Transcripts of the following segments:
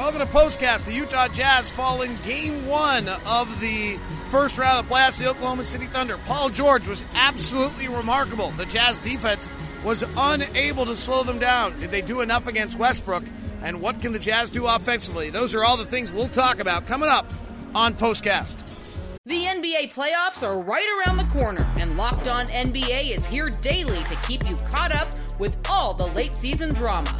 Welcome to Postcast. The Utah Jazz fall in game one of the first round of the playoffs. The Oklahoma City Thunder. Paul George was absolutely remarkable. The Jazz defense was unable to slow them down. Did they do enough against Westbrook? And what can the Jazz do offensively? Those are all the things we'll talk about coming up on Postcast. The NBA playoffs are right around the corner, and Locked On NBA is here daily to keep you caught up with all the late season drama.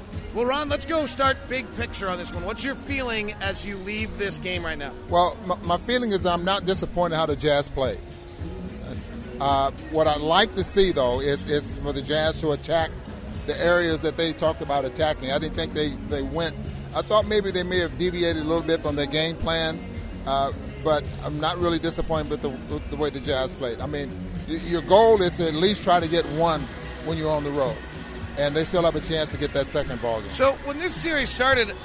Well, Ron, let's go start big picture on this one. What's your feeling as you leave this game right now? Well, my, my feeling is I'm not disappointed how the Jazz played. Uh, what I'd like to see, though, is, is for the Jazz to attack the areas that they talked about attacking. I didn't think they, they went. I thought maybe they may have deviated a little bit from their game plan, uh, but I'm not really disappointed with the, with the way the Jazz played. I mean, your goal is to at least try to get one when you're on the road, and they still have a chance to get that second ball game. So when this series started,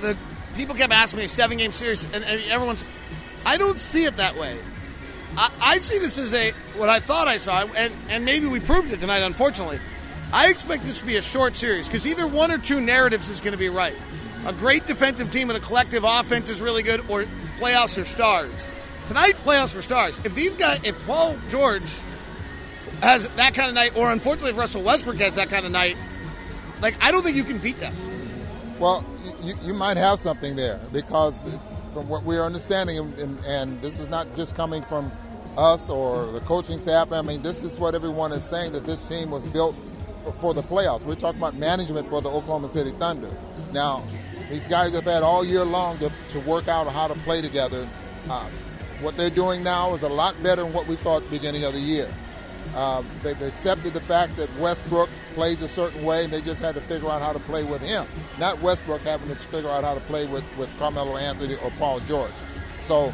the people kept asking me a seven game series, and, everyone's. I don't see it that way. I, I see this as a what I thought I saw, and, and maybe we proved it tonight. Unfortunately, I expect this to be a short series because either one or two narratives is going to be right. A great defensive team with a collective offense is really good, or playoffs are stars. Tonight, playoffs are stars. If these guys, if Paul George has that kind of night, or unfortunately, if Russell Westbrook has that kind of night, like I don't think you can beat them. Well, you, you might have something there because from what we're understanding, and, and this is not just coming from us or the coaching staff. I mean, this is what everyone is saying that this team was built for, the playoffs. We're talking about management for the Oklahoma City Thunder. Now, these guys have had all year long to, to work out how to play together. Uh, what they're doing now is a lot better than what we saw at the beginning of the year. Um, they've accepted the fact that Westbrook plays a certain way, and they just had to figure out how to play with him. Not Westbrook having to figure out how to play with, with Carmelo Anthony or Paul George. So,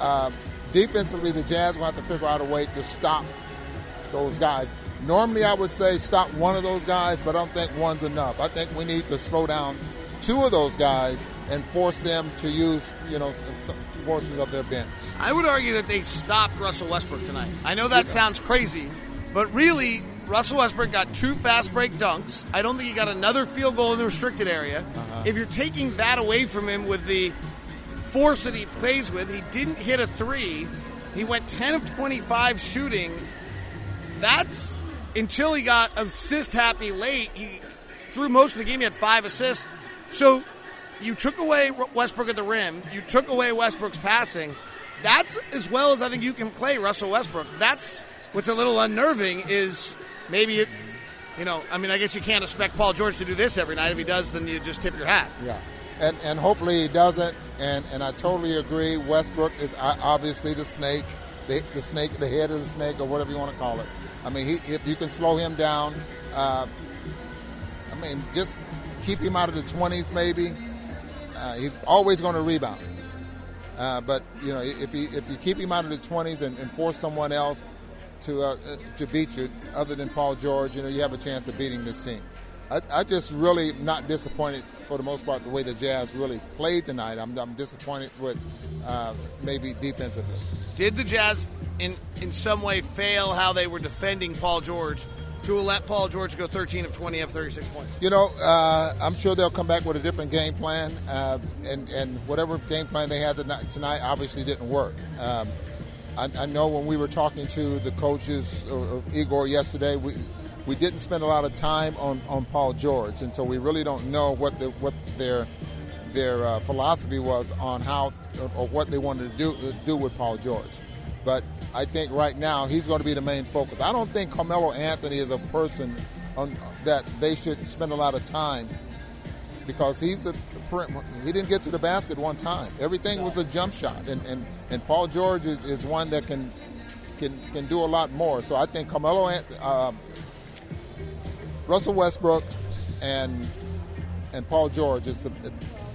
um, defensively, the Jazz will have to figure out a way to stop those guys. Normally, I would say stop one of those guys, but I don't think one's enough. I think we need to slow down two of those guys and force them to use, you know, some portions of their bench. I would argue that they stopped Russell Westbrook tonight. I know that sounds crazy, but really, Russell Westbrook got two fast break dunks. I don't think he got another field goal in the restricted area. Uh-huh. If you're taking that away from him with the force that he plays with, he didn't hit a three. He went 10 of 25 shooting. That's until he got assist happy late. He through most of the game, he had five assists. So you took away Westbrook at the rim. You took away Westbrook's passing. That's as well as I think you can play Russell Westbrook. That's what's a little unnerving is maybe it, you know, I mean, I guess you can't expect Paul George to do this every night. If he does, then you just tip your hat. Yeah. And, and hopefully he doesn't. And, and I totally agree. Westbrook is obviously the snake, the, the snake, the head of the snake, or whatever you want to call it. I mean, he, if you can slow him down, uh, I mean, just keep him out of the 20s maybe. Uh, he's always going to rebound. Uh, but you know, if he, if you keep him out of the 20s and, and force someone else to uh, to beat you, other than Paul George, you know, you have a chance of beating this team. I, I just really not disappointed for the most part the way the Jazz really played tonight. I'm, I'm disappointed with uh, maybe defensively. Did the Jazz in in some way fail how they were defending Paul George to let Paul George go 13 of 20 of 36 points? You know, uh, I'm sure they'll come back with a different game plan, uh, and and whatever game plan they had tonight obviously didn't work. Um, I, I, know when we were talking to the coaches or, or Igor yesterday, we we didn't spend a lot of time on, on Paul George, and so we really don't know what the what their their uh, philosophy was on how or, or what they wanted to do do with Paul George. But I think right now he's going to be the main focus. I don't think Carmelo Anthony is a person on, that they should spend a lot of time because he's a he didn't get to the basket one time. Everything was a jump shot, and and, and Paul George is, is one that can can can do a lot more. So I think Carmelo, uh, Russell Westbrook, and and Paul George is the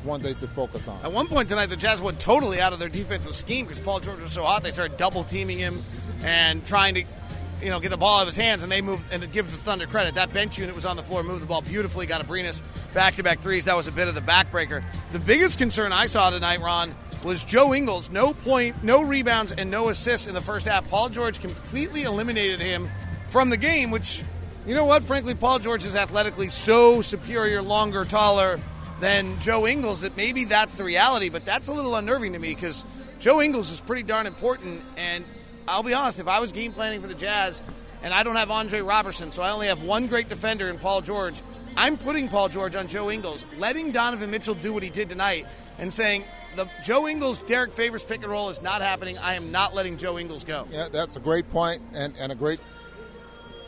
ones they should focus on. At one point tonight, the Jazz went totally out of their defensive scheme because Paul George was so hot. They started double teaming him and trying to, you know, get the ball out of his hands. And they moved and to give the Thunder credit. That bench unit was on the floor, moved the ball beautifully, got Abrines back to back threes. That was a bit of the backbreaker. The biggest concern I saw tonight, Ron, was Joe Ingles. No point, no rebounds, and no assists in the first half. Paul George completely eliminated him from the game, which, you know what? Frankly, Paul George is athletically so superior, longer, taller than Joe Ingles that maybe that's the reality, but that's a little unnerving to me because Joe Ingles is pretty darn important. And I'll be honest, if I was game planning for the Jazz and I don't have Andre Roberson, so I only have one great defender in Paul George, I'm putting Paul George on Joe Ingles, letting Donovan Mitchell do what he did tonight, and saying the Joe Ingles Derrick Favors pick and roll is not happening. I am not letting Joe Ingles go. Yeah, that's a great point and, and a great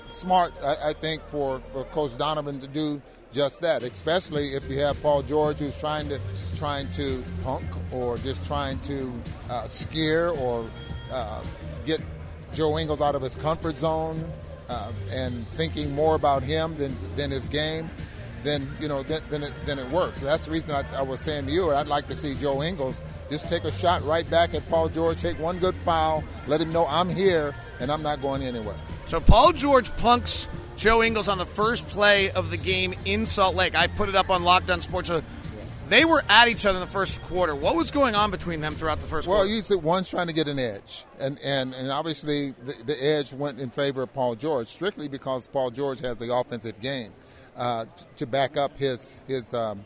smart, I, I think, for, for Coach Donovan to do just that, especially if you have Paul George who's trying to trying to punk or just trying to uh, scare or uh, get Joe Ingles out of his comfort zone uh, and thinking more about him than, than his game. Then you know then, then, it, then it works. that's the reason I, I was saying to you. I'd like to see Joe Ingles just take a shot right back at Paul George, take one good foul, let him know I'm here and I'm not going anywhere. So Paul George punks Joe Ingles on the first play of the game in Salt Lake. I put it up on Locked On Sports. They were at each other in the first quarter. What was going on between them throughout the first well, quarter? Well, you said one's trying to get an edge, and and, and obviously the, the edge went in favor of Paul George strictly because Paul George has the offensive game uh, to back up his his um,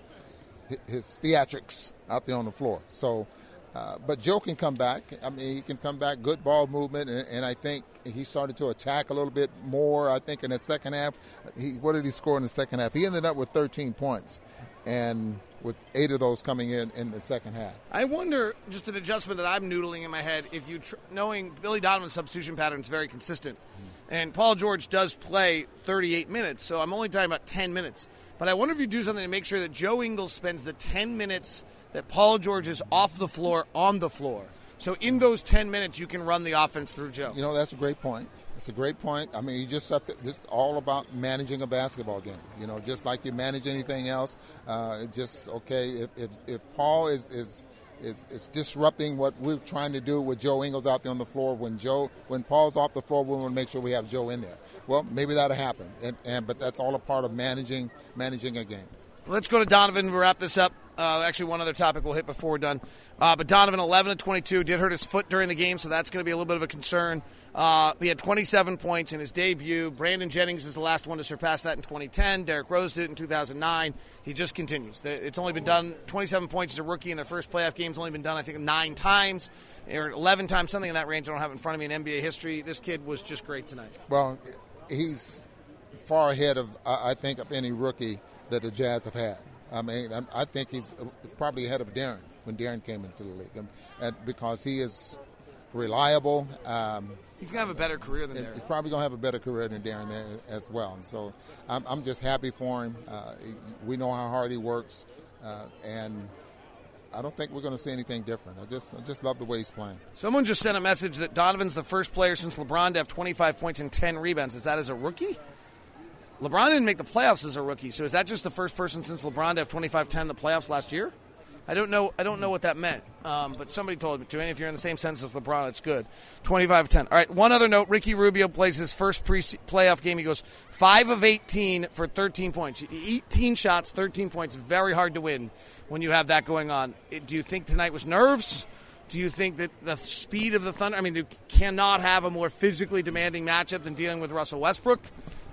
his theatrics out there on the floor. So uh, but Joe can come back. I mean, he can come back, good ball movement, and, and, I think he started to attack a little bit more. I think in the second half, he, what did he score in the second half? He ended up with 13 points, and with eight of those coming in in the second half. I wonder, just an adjustment that I'm noodling in my head, if you tr- knowing Billy Donovan's substitution pattern is very consistent, mm-hmm. and Paul George does play 38 minutes, so I'm only talking about 10 minutes. But I wonder if you do something to make sure that Joe Ingles spends the 10 minutes that Paul George is off the floor, on the floor. So in those 10 minutes, you can run the offense through Joe. You know, that's a great point. It's a great point. I mean, you just have to, it's all about managing a basketball game. You know, just like you manage anything else. Uh, just, okay, if, if, if Paul is, is, is, is disrupting what we're trying to do with Joe Ingles out there on the floor. When Joe, when Paul's off the floor, we want to make sure we have Joe in there. Well, maybe that'll happen, and, and but that's all a part of managing managing a game. Let's go to Donovan to wrap this up. Uh, actually, one other topic we'll hit before we're done. Uh, but Donovan, 11 to 22, did hurt his foot during the game, so that's going to be a little bit of a concern. Uh, he had 27 points in his debut. Brandon Jennings is the last one to surpass that in 2010. Derrick Rose did it in 2009. He just continues. It's only been done 27 points as a rookie in their first playoff game. It's only been done, I think, nine times or 11 times, something in that range. I don't have in front of me in NBA history. This kid was just great tonight. Well, he's far ahead of, I think, of any rookie that the Jazz have had. I mean, I think he's probably ahead of Darren when Darren came into the league, and because he is reliable. Um, he's gonna have a better career than Deron. He's probably gonna have a better career than Darren there as well. And so I'm, I'm just happy for him. Uh, we know how hard he works, uh, and I don't think we're going to see anything different. I just, I just love the way he's playing. Someone just sent a message that Donovan's the first player since LeBron to have 25 points and 10 rebounds. Is that as a rookie? LeBron didn't make the playoffs as a rookie, so is that just the first person since LeBron to have 25-10 in the playoffs last year? I don't know. I don't know what that meant, um, but somebody told me to. And if you're in the same sense as LeBron, it's good. 25-10. All right. One other note: Ricky Rubio plays his first pre playoff game. He goes five of 18 for 13 points. 18 shots, 13 points. Very hard to win when you have that going on. Do you think tonight was nerves? Do you think that the speed of the Thunder? I mean, you cannot have a more physically demanding matchup than dealing with Russell Westbrook.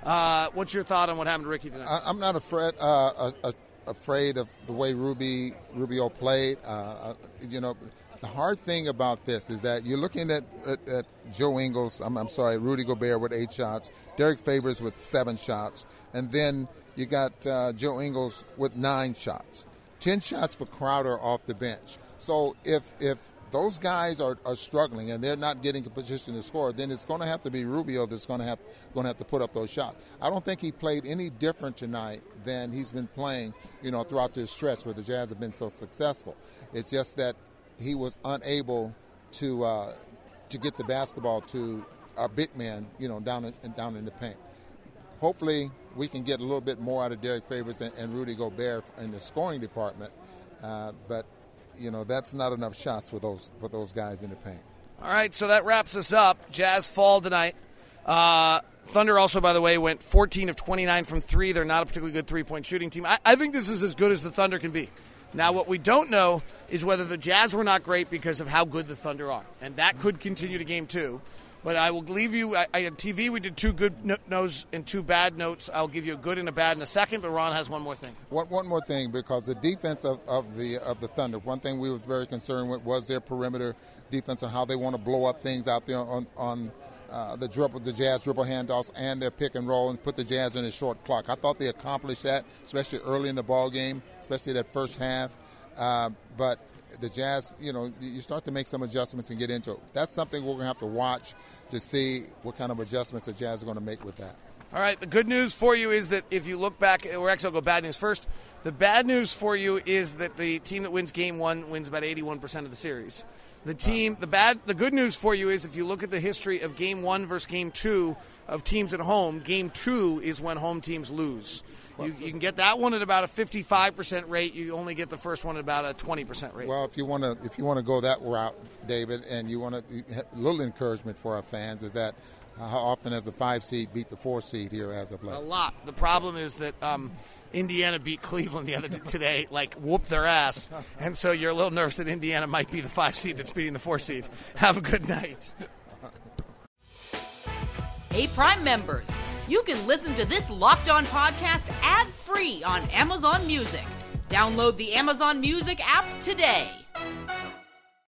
Uh, what's your thought on what happened to Ricky tonight? I, am not afraid, uh, uh, afraid of the way Ruby Rubio played. Uh, uh, you know, the hard thing about this is that you're looking at, at, at Joe Ingles. I'm, I'm, sorry, Rudy Gobert with eight shots, Derrick Favors with seven shots, and then you got uh, Joe Ingles with nine shots, ten shots for Crowder off the bench. So if if those guys are, are struggling and they're not getting a position to score, then it's going to have to be Rubio that's going to have going to have to put up those shots. I don't think he played any different tonight than he's been playing, you know, throughout this stretch where the Jazz have been so successful. It's just that he was unable to uh, to get the basketball to our big man, you know, down in, down in the paint. Hopefully, we can get a little bit more out of Derrick Favors and, and Rudy Gobert in the scoring department, uh, but you know that's not enough shots for those for those guys in the paint. All right, so that wraps us up. Jazz fall tonight. Uh, Thunder also, by the way, went 14 of 29 from three. They're not a particularly good three point shooting team. I, I think this is as good as the Thunder can be. Now, what we don't know is whether the Jazz were not great because of how good the Thunder are, and that could continue to game two. But I will leave you. I, I, TV, we did two good no- notes and two bad notes. I'll give you a good and a bad in a second. But Ron has one more thing. One, one more thing, because the defense of, of the of the Thunder. One thing we was very concerned with was their perimeter defense and how they want to blow up things out there on on uh, the dribble, the Jazz dribble handoffs, and their pick and roll, and put the Jazz in a short clock. I thought they accomplished that, especially early in the ball game, especially that first half. Uh, but the Jazz, you know, you start to make some adjustments and get into it. That's something we're going to have to watch to see what kind of adjustments the Jazz are going to make with that. All right. The good news for you is that if you look back, or actually, I'll go bad news first. The bad news for you is that the team that wins game one wins about 81% of the series. The team, the bad, the good news for you is if you look at the history of game one versus game two of teams at home, game two is when home teams lose. You, you, can get that one at about a 55% rate. You only get the first one at about a 20% rate. Well, if you want to, if you want to go that route, David, and you want to, a little encouragement for our fans is that how often has the five seed beat the four seed here as of late? A lot. The problem is that um, Indiana beat Cleveland the other day today, like whooped their ass, and so you're a little nervous that Indiana might be the five seed that's beating the four seed. Have a good night. Hey, Prime members you can listen to this Locked On podcast ad free on Amazon Music. Download the Amazon Music app today.